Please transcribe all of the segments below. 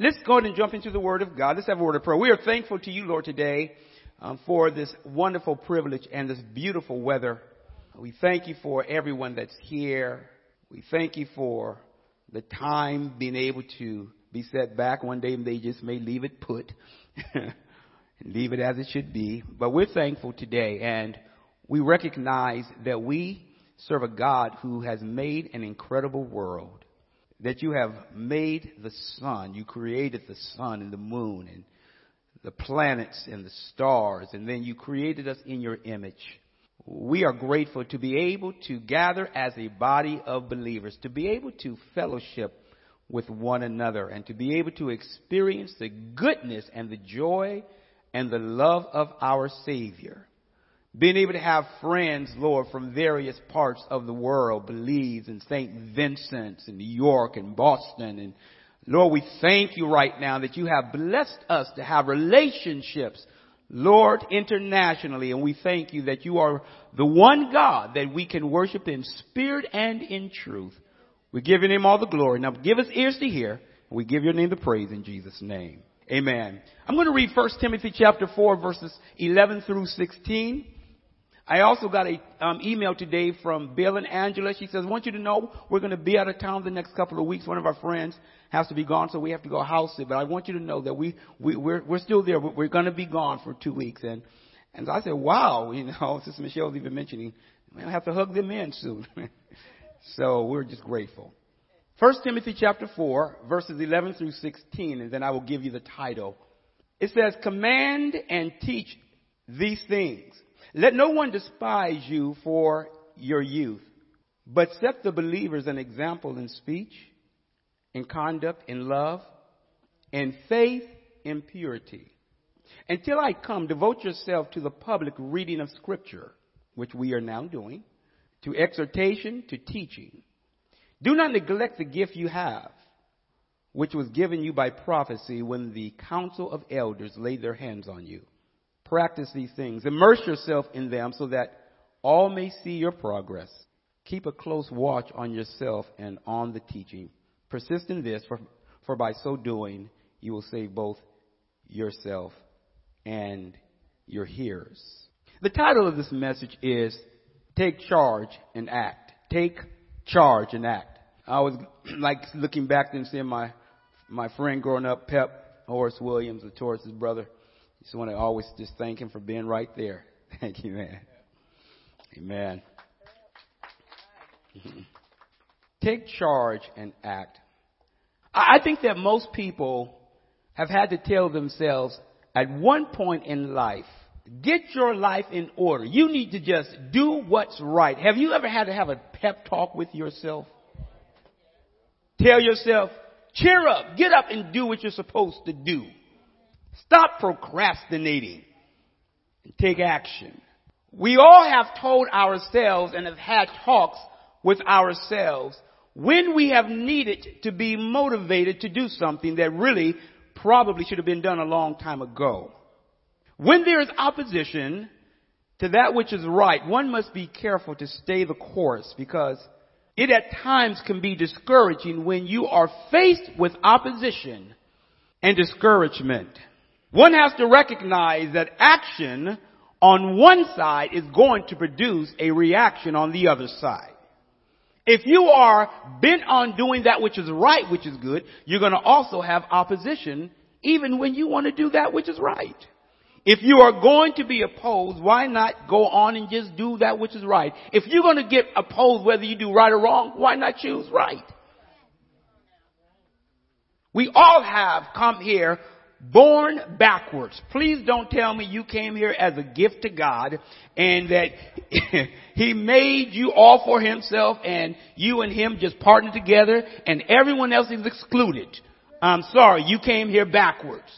Let's go ahead and jump into the Word of God. Let's have a word of prayer. We are thankful to you, Lord, today um, for this wonderful privilege and this beautiful weather. We thank you for everyone that's here. We thank you for the time being able to be set back. One day they just may leave it put and leave it as it should be. But we're thankful today and we recognize that we serve a God who has made an incredible world that you have made the sun. You created the sun and the moon and the planets and the stars, and then you created us in your image. We are grateful to be able to gather as a body of believers, to be able to fellowship with one another, and to be able to experience the goodness and the joy and the love of our Savior. Being able to have friends, Lord, from various parts of the world, Belize and St. Vincent and New York and Boston. And Lord, we thank you right now that you have blessed us to have relationships, Lord, internationally. And we thank you that you are the one God that we can worship in spirit and in truth. We give your name all the glory. Now give us ears to hear. We give your name the praise in Jesus' name. Amen. I'm going to read 1 Timothy chapter 4 verses 11 through 16. I also got a um, email today from Bill and Angela. She says, I want you to know we're going to be out of town the next couple of weeks. One of our friends has to be gone, so we have to go house sit. But I want you to know that we, we we're, we're still there. We're going to be gone for two weeks. And and I said, wow, you know, Sister Michelle's even mentioning, I have to hug them in soon. so we're just grateful. First Timothy chapter 4, verses 11 through 16, and then I will give you the title. It says, command and teach these things. Let no one despise you for your youth, but set the believers an example in speech, in conduct, in love, in faith, in purity. Until I come, devote yourself to the public reading of Scripture, which we are now doing, to exhortation, to teaching. Do not neglect the gift you have, which was given you by prophecy when the council of elders laid their hands on you. Practice these things. Immerse yourself in them so that all may see your progress. Keep a close watch on yourself and on the teaching. Persist in this, for, for by so doing, you will save both yourself and your hearers. The title of this message is Take Charge and Act. Take Charge and Act. I was like looking back and seeing my, my friend growing up, Pep Horace Williams, the Taurus's brother. Just want to always just thank him for being right there. Thank you, man. Amen. Take charge and act. I think that most people have had to tell themselves at one point in life, get your life in order. You need to just do what's right. Have you ever had to have a pep talk with yourself? Tell yourself, cheer up, get up and do what you're supposed to do. Stop procrastinating and take action. We all have told ourselves and have had talks with ourselves when we have needed to be motivated to do something that really probably should have been done a long time ago. When there is opposition to that which is right, one must be careful to stay the course because it at times can be discouraging when you are faced with opposition and discouragement. One has to recognize that action on one side is going to produce a reaction on the other side. If you are bent on doing that which is right, which is good, you're going to also have opposition even when you want to do that which is right. If you are going to be opposed, why not go on and just do that which is right? If you're going to get opposed whether you do right or wrong, why not choose right? We all have come here born backwards. Please don't tell me you came here as a gift to God and that He made you all for Himself and you and Him just partnered together and everyone else is excluded. I'm sorry, you came here backwards.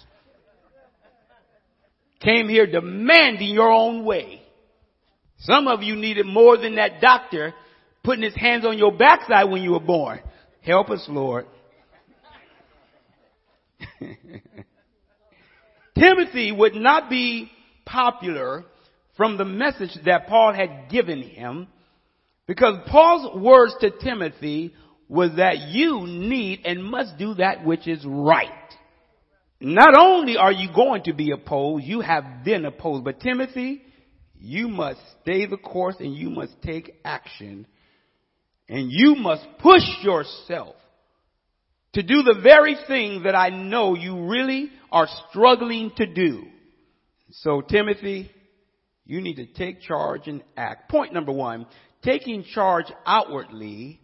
Came here demanding your own way. Some of you needed more than that doctor putting his hands on your backside when you were born. Help us, Lord. Timothy would not be popular from the message that Paul had given him because Paul's words to Timothy was that you need and must do that which is right. not only are you going to be opposed, you have been opposed. But Timothy, you must stay the course and you must take action. And you must push yourself to do the very thing that I know you really are struggling to do. So Timothy, you need to take charge and act. Point number one, taking charge outwardly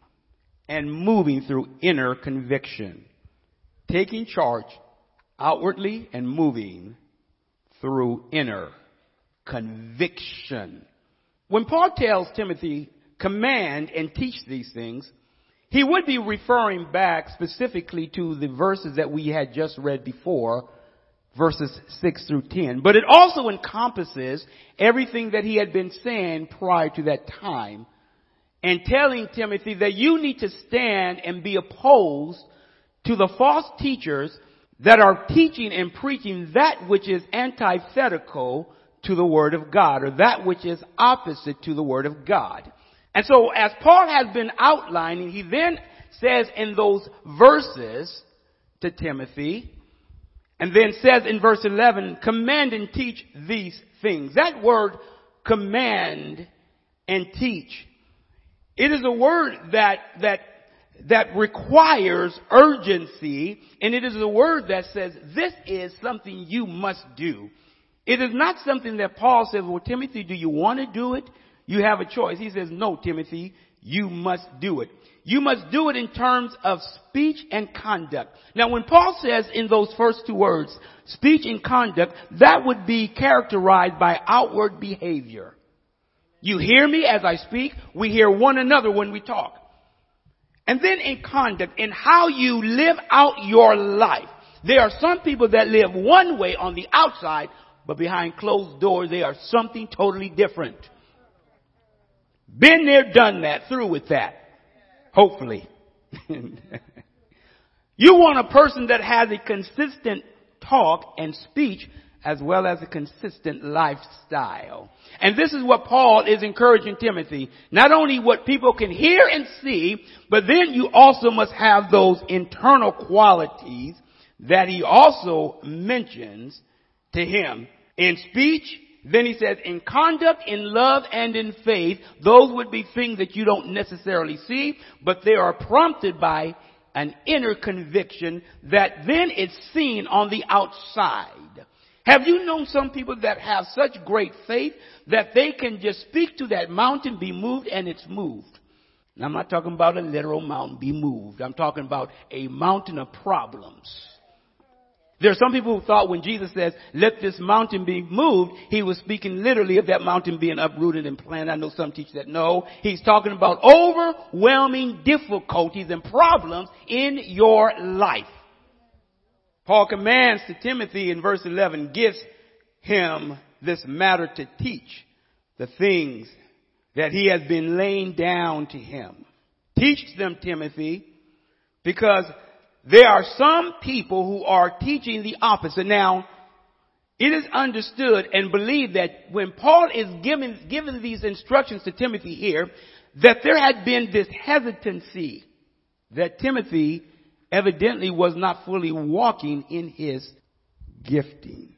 and moving through inner conviction. Taking charge outwardly and moving through inner conviction. When Paul tells Timothy, command and teach these things, he would be referring back specifically to the verses that we had just read before, verses 6 through 10. But it also encompasses everything that he had been saying prior to that time and telling Timothy that you need to stand and be opposed to the false teachers that are teaching and preaching that which is antithetical to the Word of God or that which is opposite to the Word of God. And so as Paul has been outlining, he then says in those verses to Timothy, and then says in verse 11, command and teach these things. That word command and teach, it is a word that, that that requires urgency and it is a word that says this is something you must do. It is not something that Paul says, well Timothy, do you want to do it? You have a choice. He says, no Timothy, you must do it. You must do it in terms of speech and conduct. Now when Paul says in those first two words, speech and conduct, that would be characterized by outward behavior. You hear me as I speak. We hear one another when we talk. And then in conduct, in how you live out your life. There are some people that live one way on the outside, but behind closed doors they are something totally different. Been there, done that, through with that. Hopefully. you want a person that has a consistent talk and speech as well as a consistent lifestyle. And this is what Paul is encouraging Timothy. Not only what people can hear and see, but then you also must have those internal qualities that he also mentions to him. In speech, then he says, in conduct, in love, and in faith, those would be things that you don't necessarily see, but they are prompted by an inner conviction that then is seen on the outside. Have you known some people that have such great faith that they can just speak to that mountain, be moved, and it's moved? And I'm not talking about a literal mountain be moved. I'm talking about a mountain of problems. There are some people who thought when Jesus says, let this mountain be moved, he was speaking literally of that mountain being uprooted and planted. I know some teach that no. He's talking about overwhelming difficulties and problems in your life. Paul commands to Timothy in verse 11, gives him this matter to teach the things that he has been laying down to him. Teach them, Timothy, because there are some people who are teaching the opposite. Now, it is understood and believed that when Paul is giving, giving these instructions to Timothy here, that there had been this hesitancy that Timothy evidently was not fully walking in his gifting.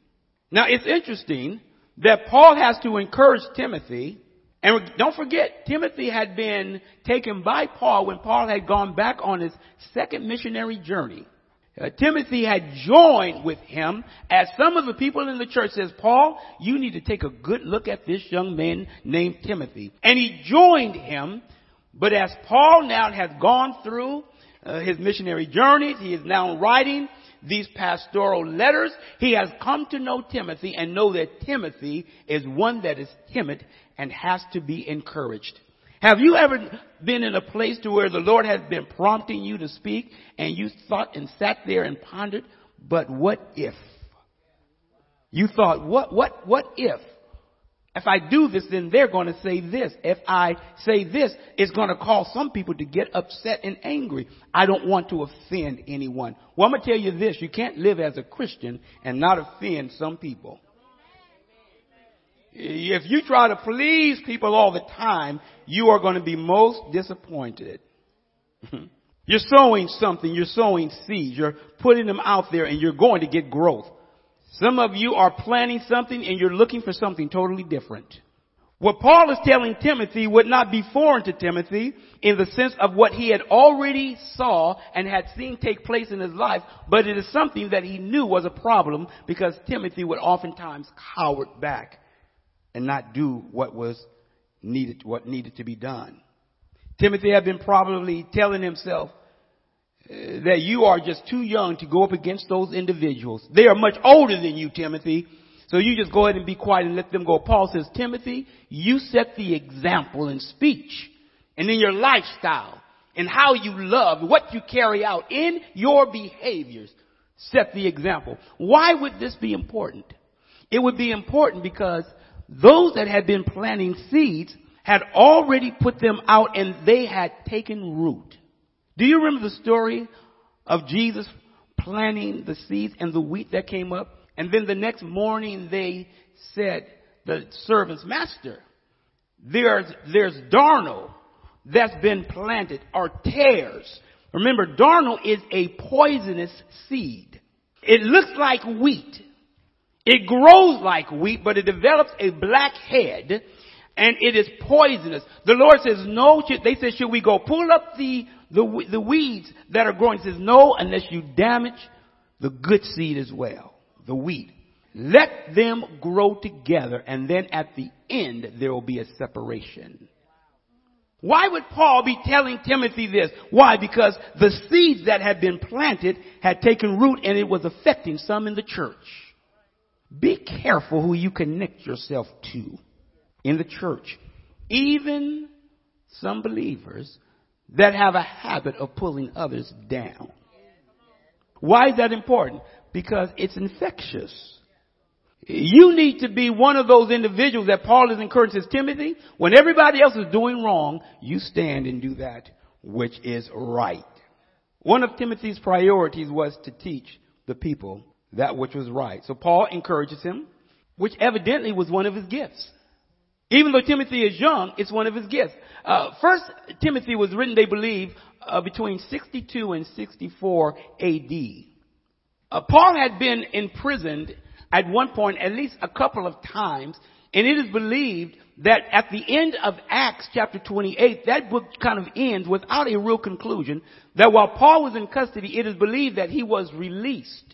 Now it's interesting that Paul has to encourage Timothy, and don't forget, Timothy had been taken by Paul when Paul had gone back on his second missionary journey. Uh, Timothy had joined with him as some of the people in the church says, Paul, you need to take a good look at this young man named Timothy. And he joined him, but as Paul now has gone through uh, his missionary journeys. He is now writing these pastoral letters. He has come to know Timothy and know that Timothy is one that is timid and has to be encouraged. Have you ever been in a place to where the Lord has been prompting you to speak and you thought and sat there and pondered, but what if? You thought, what, what, what if? If I do this, then they're going to say this. If I say this, it's going to cause some people to get upset and angry. I don't want to offend anyone. Well, I'm going to tell you this. You can't live as a Christian and not offend some people. If you try to please people all the time, you are going to be most disappointed. You're sowing something. You're sowing seeds. You're putting them out there and you're going to get growth. Some of you are planning something and you're looking for something totally different. What Paul is telling Timothy would not be foreign to Timothy in the sense of what he had already saw and had seen take place in his life, but it is something that he knew was a problem because Timothy would oftentimes cower back and not do what was needed, what needed to be done. Timothy had been probably telling himself Uh, that you are just too young to go up against those individuals. They are much older than you, Timothy. So you just go ahead and be quiet and let them go. Paul says, Timothy, you set the example in speech and in your lifestyle and how you love, what you carry out in your behaviors. Set the example. Why would this be important? It would be important because those that had been planting seeds had already put them out and they had taken root. Do you remember the story of Jesus planting the seeds and the wheat that came up? And then the next morning they said, the servant's master, there's, there's darnel that's been planted or tares. Remember, darnel is a poisonous seed. It looks like wheat. It grows like wheat, but it develops a black head and it is poisonous. The Lord says no, they said, should we go pull up the, the, the weeds that are growing? He says no, unless you damage the good seed as well the wheat. Let them grow together and then at the end there will be a separation. Why would Paul be telling Timothy this? Why? Because the seeds that had been planted had taken root and it was affecting some in the church. Be careful who you connect yourself to in the church. Even some believers that have a habit of pulling others down. Why is that important? because it's infectious. You need to be one of those individuals that Paul is encouraging Timothy. When everybody else is doing wrong, you stand and do that which is right. One of Timothy's priorities was to teach the people that which was right. So Paul encourages him, which evidently was one of his gifts. Even though Timothy is young, it's one of his gifts. Uh, First Timothy was written, they believe, uh, between 62 and 64 A.D. Uh, Paul had been imprisoned at one point at least a couple of times, and it is believed that at the end of Acts chapter 28, that book kind of ends without a real conclusion, that while Paul was in custody, it is believed that he was released.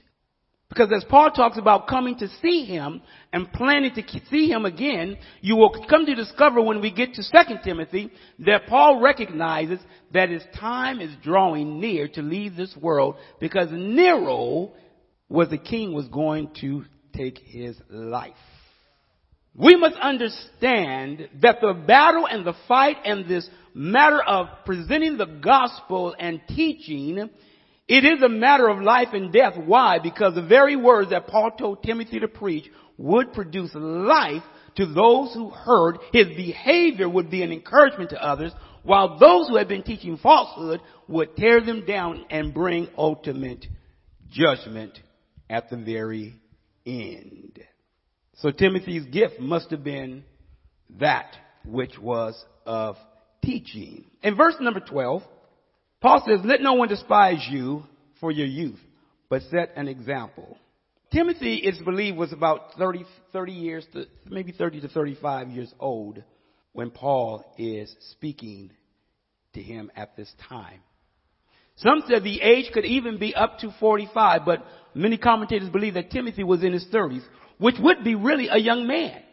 Because as Paul talks about coming to see him and planning to see him again, you will come to discover when we get to 2 Timothy that Paul recognizes that his time is drawing near to leave this world because Nero was the king was going to take his life. We must understand that the battle and the fight and this matter of presenting the gospel and teaching, it is a matter of life and death. Why? Because the very words that Paul told Timothy to preach would produce life to those who heard. His behavior would be an encouragement to others, while those who had been teaching falsehood would tear them down and bring ultimate judgment at the very end. So Timothy's gift must have been that which was of teaching. In verse number 12, Paul says, let no one despise you for your youth, but set an example. Timothy it's believed was about 30, 30 years to maybe 30 to 35 years old when Paul is speaking to him at this time. Some said the age could even be up to 45, but many commentators believe that Timothy was in his 30s, which would be really a young man.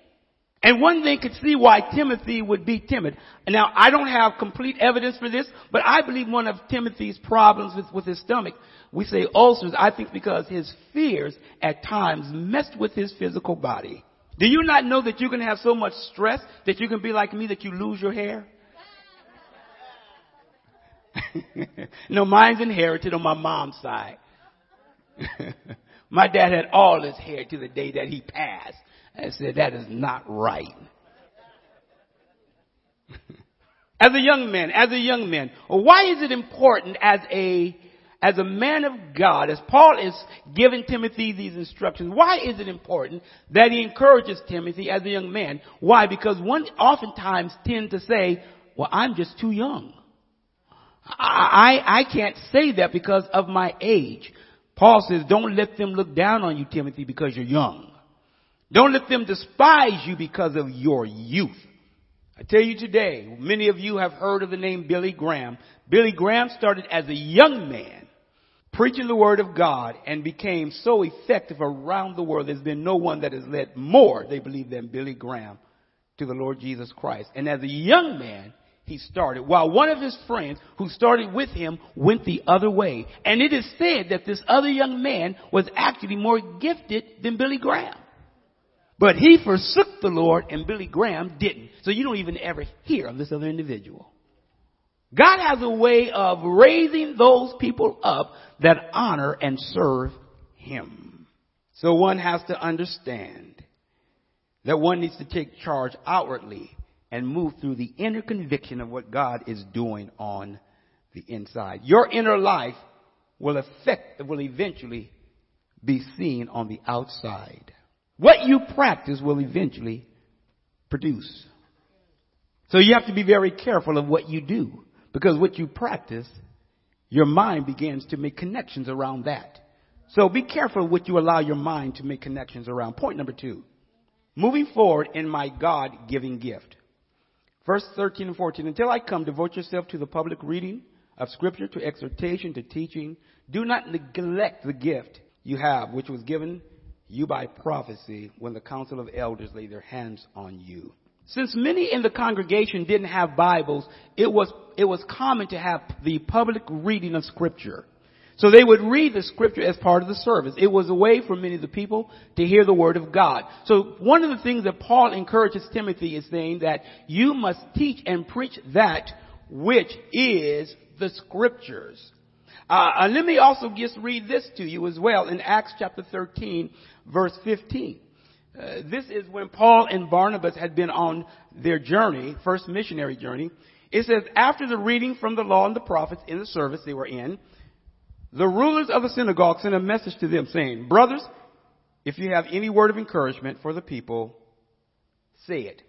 And one thing could see why Timothy would be timid. Now, I don't have complete evidence for this, but I believe one of Timothy's problems with, with his stomach, we say ulcers, I think because his fears at times messed with his physical body. Do you not know that you can have so much stress that you can be like me that you lose your hair? no, mine's inherited on my mom's side. my dad had all his hair to the day that he passed. I said, that is not right. as a young man, as a young man, why is it important as a as a man of God, as Paul is giving Timothy these instructions, why is it important that he encourages Timothy as a young man? Why? Because one oftentimes tend to say, well, I'm just too young. I, I can't say that because of my age. Paul says, don't let them look down on you, Timothy, because you're young. Don't let them despise you because of your youth. I tell you today, many of you have heard of the name Billy Graham. Billy Graham started as a young man preaching the word of God and became so effective around the world. There's been no one that has led more, they believe, than Billy Graham to the Lord Jesus Christ. And as a young man, he started, while one of his friends who started with him went the other way. And it is said that this other young man was actually more gifted than Billy Graham. But he forsook the Lord and Billy Graham didn't. So you don't even ever hear of this other individual. God has a way of raising those people up that honor and serve him. So one has to understand that one needs to take charge outwardly and move through the inner conviction of what God is doing on the inside. Your inner life will affect, will eventually be seen on the outside. What you practice will eventually produce. So you have to be very careful of what you do because what you practice, your mind begins to make connections around that. So be careful what you allow your mind to make connections around. Point number two. Moving forward in my God-giving gift. Verse 13 and 14. Until I come, devote yourself to the public reading of scripture, to exhortation, to teaching. Do not neglect the gift you have, which was given you by prophecy when the council of elders laid their hands on you. Since many in the congregation didn't have Bibles, it was, it was common to have the public reading of scripture. So they would read the scripture as part of the service. It was a way for many of the people to hear the word of God. So one of the things that Paul encourages Timothy is saying that you must teach and preach that which is the scriptures. Uh, let me also just read this to you as well in Acts chapter 13 verse 15. Uh, this is when Paul and Barnabas had been on their journey, first missionary journey. It says, after the reading from the law and the prophets in the service they were in, the rulers of the synagogue sent a message to them saying, Brothers, if you have any word of encouragement for the people, say it.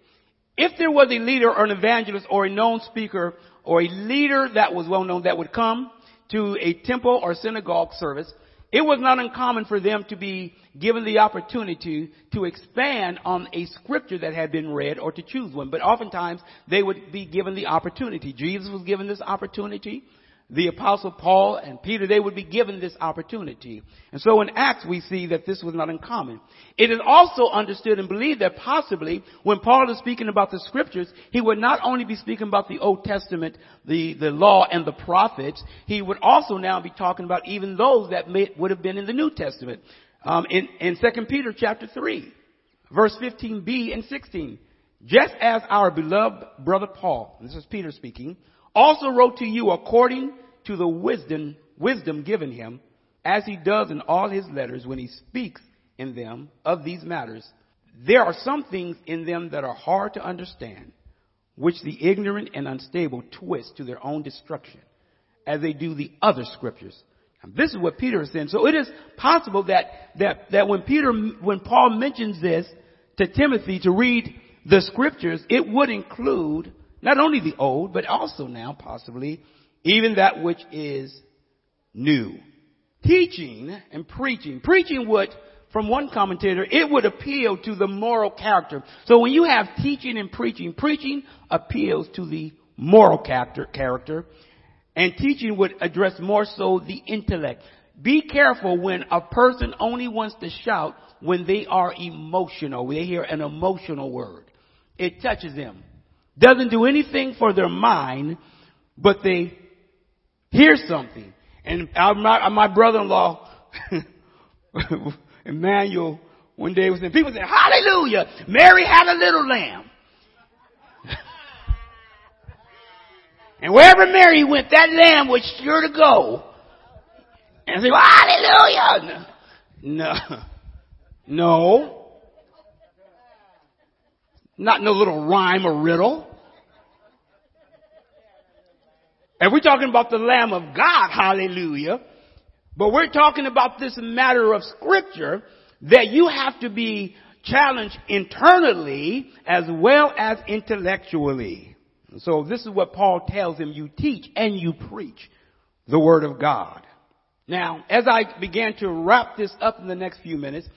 If there was a leader or an evangelist or a known speaker or a leader that was well known that would come to a temple or synagogue service, it was not uncommon for them to be given the opportunity to expand on a scripture that had been read or to choose one. But oftentimes they would be given the opportunity. Jesus was given this opportunity the apostle Paul and Peter, they would be given this opportunity. And so in Acts we see that this was not uncommon. It is also understood and believed that possibly when Paul is speaking about the scriptures, he would not only be speaking about the Old Testament, the, the law and the prophets, he would also now be talking about even those that may, would have been in the New Testament. Um, in, in 2 Peter chapter 3, verse 15b and 16. Just as our beloved brother Paul, this is Peter speaking, also wrote to you according to the wisdom, wisdom given him, as he does in all his letters when he speaks in them of these matters. There are some things in them that are hard to understand, which the ignorant and unstable twist to their own destruction, as they do the other scriptures. And this is what Peter is saying. So it is possible that, that, that when Peter, when Paul mentions this to Timothy to read the scriptures, it would include not only the old, but also now possibly even that which is new. Teaching and preaching. Preaching would, from one commentator, it would appeal to the moral character. So when you have teaching and preaching, preaching appeals to the moral character, character, and teaching would address more so the intellect. Be careful when a person only wants to shout when they are emotional. They hear an emotional word. It touches them. Doesn't do anything for their mind, but they hear something. And my, my brother-in-law, Emmanuel, one day was saying, people say, hallelujah, Mary had a little lamb. and wherever Mary went, that lamb was sure to go. And say, hallelujah. No. No. Not no little rhyme or riddle. And we're talking about the Lamb of God, hallelujah. But we're talking about this matter of scripture that you have to be challenged internally as well as intellectually. So this is what Paul tells him, you teach and you preach the word of God. Now, as I began to wrap this up in the next few minutes,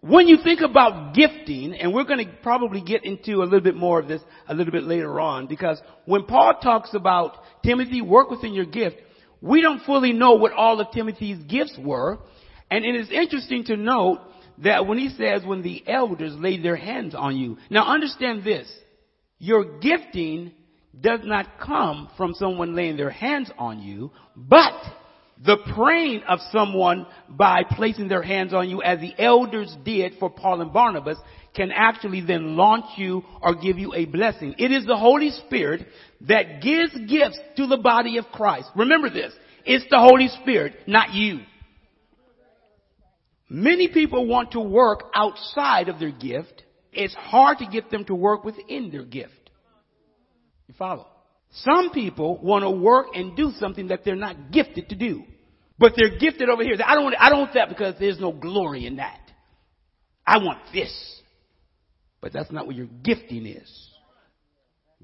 when you think about gifting, and we're going to probably get into a little bit more of this a little bit later on, because when Paul talks about Timothy, work within your gift, we don't fully know what all of Timothy's gifts were. And it is interesting to note that when he says when the elders laid their hands on you. Now understand this. Your gifting does not come from someone laying their hands on you, but the praying of someone by placing their hands on you as the elders did for Paul and Barnabas can actually then launch you or give you a blessing. It is the Holy Spirit that gives gifts to the body of Christ. Remember this. It's the Holy Spirit, not you. Many people want to work outside of their gift. It's hard to get them to work within their gift. You follow? Some people want to work and do something that they're not gifted to do. But they're gifted over here. I don't want, I don't want that because there's no glory in that. I want this. But that's not what your gifting is.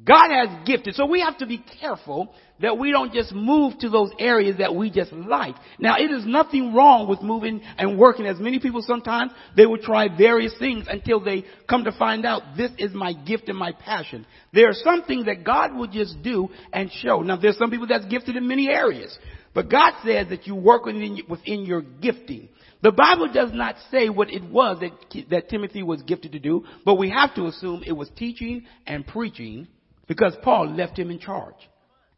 God has gifted. So we have to be careful that we don't just move to those areas that we just like. Now it is nothing wrong with moving and working. As many people sometimes, they will try various things until they come to find out this is my gift and my passion. There are some things that God will just do and show. Now there's some people that's gifted in many areas. But God says that you work within, your gifting. The Bible does not say what it was that, that Timothy was gifted to do, but we have to assume it was teaching and preaching because Paul left him in charge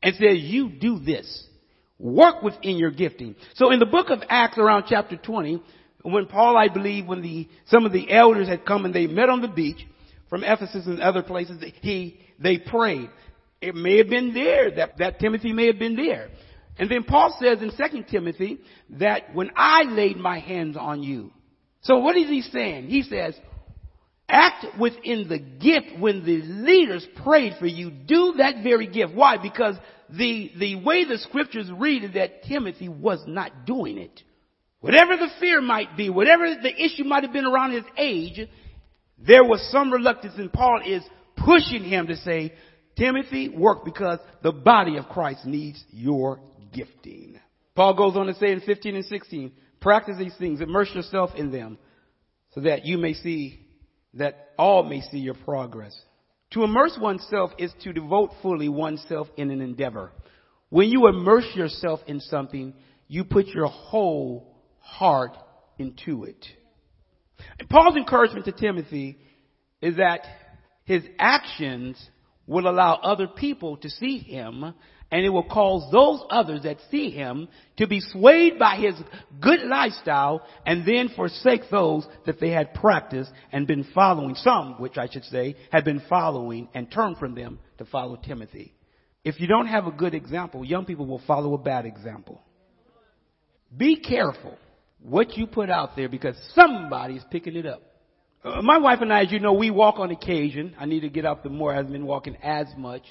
and says, you do this. Work within your gifting. So in the book of Acts around chapter 20, when Paul, I believe, when the, some of the elders had come and they met on the beach from Ephesus and other places, he, they prayed. It may have been there that, that Timothy may have been there. And then Paul says in 2 Timothy that when I laid my hands on you. So what is he saying? He says, act within the gift when the leaders prayed for you. Do that very gift. Why? Because the, the way the scriptures read is that Timothy was not doing it. Whatever the fear might be, whatever the issue might have been around his age, there was some reluctance and Paul is pushing him to say, Timothy, work because the body of Christ needs your gifting. Paul goes on to say in 15 and 16, practice these things, immerse yourself in them so that you may see that all may see your progress. To immerse oneself is to devote fully oneself in an endeavor. When you immerse yourself in something, you put your whole heart into it. And Paul's encouragement to Timothy is that his actions will allow other people to see him and it will cause those others that see him to be swayed by his good lifestyle and then forsake those that they had practiced and been following. Some, which I should say, had been following and turn from them to follow Timothy. If you don't have a good example, young people will follow a bad example. Be careful what you put out there because somebody's picking it up. Uh, my wife and I, as you know, we walk on occasion. I need to get out the more. I haven't been walking as much.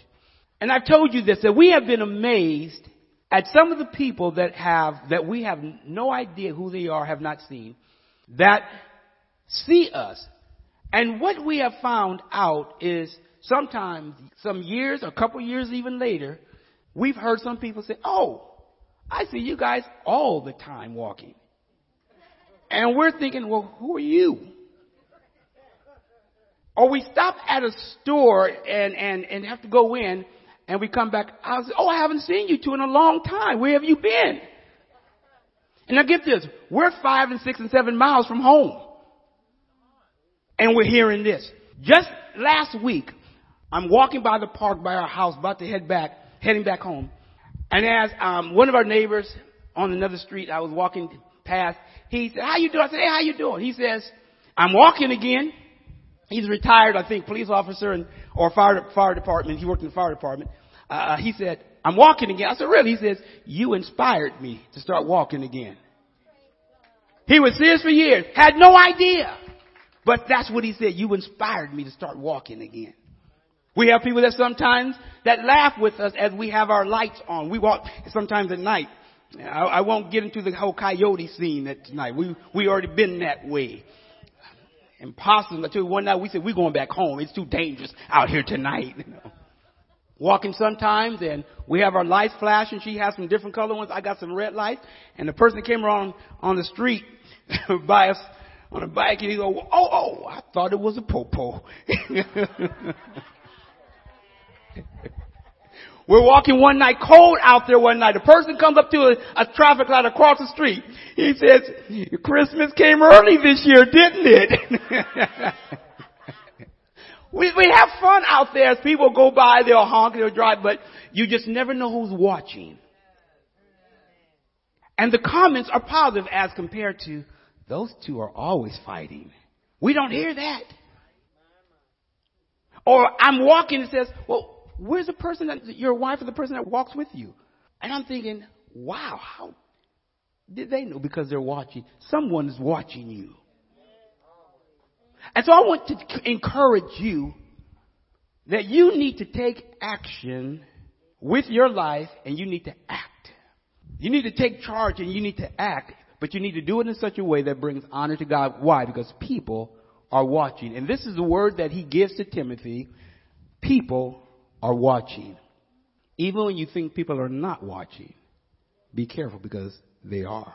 And I've told you this, that we have been amazed at some of the people that have, that we have no idea who they are, have not seen, that see us. And what we have found out is sometimes, some years, a couple years even later, we've heard some people say, oh, I see you guys all the time walking. And we're thinking, well, who are you? Or we stop at a store and, and, and have to go in and we come back. I say, oh, I haven't seen you two in a long time. Where have you been? And now get this. We're five and six and seven miles from home. And we're hearing this. Just last week, I'm walking by the park by our house, about to head back, heading back home. And as um, one of our neighbors on another street, I was walking past, he said, how you doing? I said, hey, how you doing? He says, I'm walking again. He's retired, I think, police officer and or fire fire department. He worked in the fire department. Uh, uh, he said, "I'm walking again." I said, "Really?" He says, "You inspired me to start walking again." He was serious for years, had no idea, but that's what he said. You inspired me to start walking again. We have people that sometimes that laugh with us as we have our lights on. We walk sometimes at night. I, I won't get into the whole coyote scene at tonight. We we already been that way impossible. I tell you, one night we said, we're going back home. It's too dangerous out here tonight. You know. walking sometimes and we have our lights flashing. She has some different color ones. I got some red lights and the person came around on the street by us on a bike and he go, oh, oh, I thought it was a popo. We're walking one night, cold out there one night. A person comes up to a, a traffic light across the street. He says, Christmas came early this year, didn't it? we, we have fun out there as people go by, they'll honk, they'll drive, but you just never know who's watching. And the comments are positive as compared to those two are always fighting. We don't hear that. Or I'm walking and says, well, where's the person that, your wife or the person that walks with you? And I'm thinking, wow, how did they know? Because they're watching. Someone is watching you. And so I want to encourage you that you need to take action with your life and you need to act. You need to take charge and you need to act, but you need to do it in such a way that brings honor to God. Why? Because people are watching. And this is the word that he gives to Timothy. People are watching. Even when you think people are not watching, be careful because they are.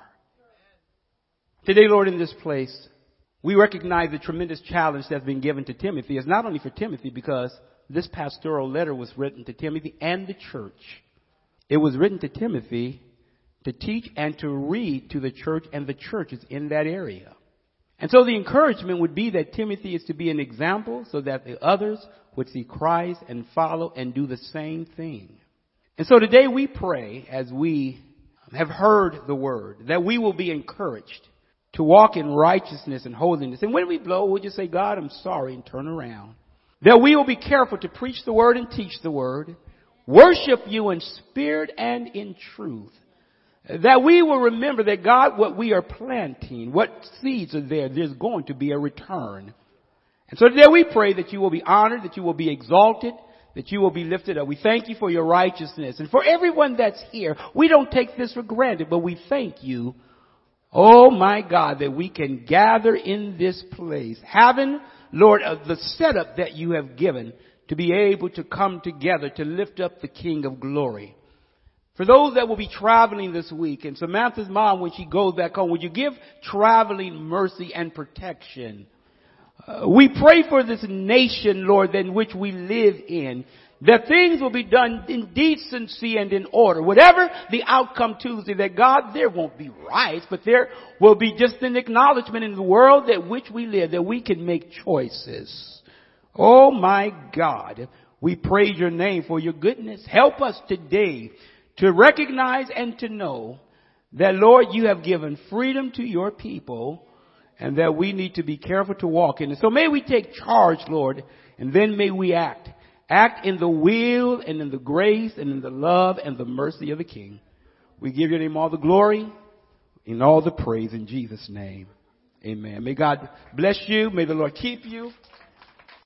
Today, Lord, in this place, we recognize the tremendous challenge that's been given to Timothy. It's not only for Timothy because this pastoral letter was written to Timothy and the church. It was written to Timothy to teach and to read to the church and the churches in that area. And so the encouragement would be that Timothy is to be an example so that the others would see Christ and follow and do the same thing. And so today we pray as we have heard the word that we will be encouraged to walk in righteousness and holiness. And when we blow, we'll just say, God, I'm sorry and turn around. That we will be careful to preach the word and teach the word, worship you in spirit and in truth. That we will remember that God, what we are planting, what seeds are there, there's going to be a return. And so today we pray that you will be honored, that you will be exalted, that you will be lifted up. We thank you for your righteousness. And for everyone that's here, we don't take this for granted, but we thank you, oh my God, that we can gather in this place, having, Lord, uh, the setup that you have given to be able to come together to lift up the King of glory. For those that will be traveling this week, and Samantha's mom, when she goes back home, would you give traveling mercy and protection? Uh, we pray for this nation, Lord, in which we live in, that things will be done in decency and in order. Whatever the outcome Tuesday, that God, there won't be riots, but there will be just an acknowledgement in the world that which we live, that we can make choices. Oh my God, we praise your name for your goodness. Help us today to recognize and to know that Lord, you have given freedom to your people and that we need to be careful to walk in it. So may we take charge, Lord, and then may we act. Act in the will and in the grace and in the love and the mercy of the King. We give your name all the glory and all the praise in Jesus' name. Amen. May God bless you. May the Lord keep you.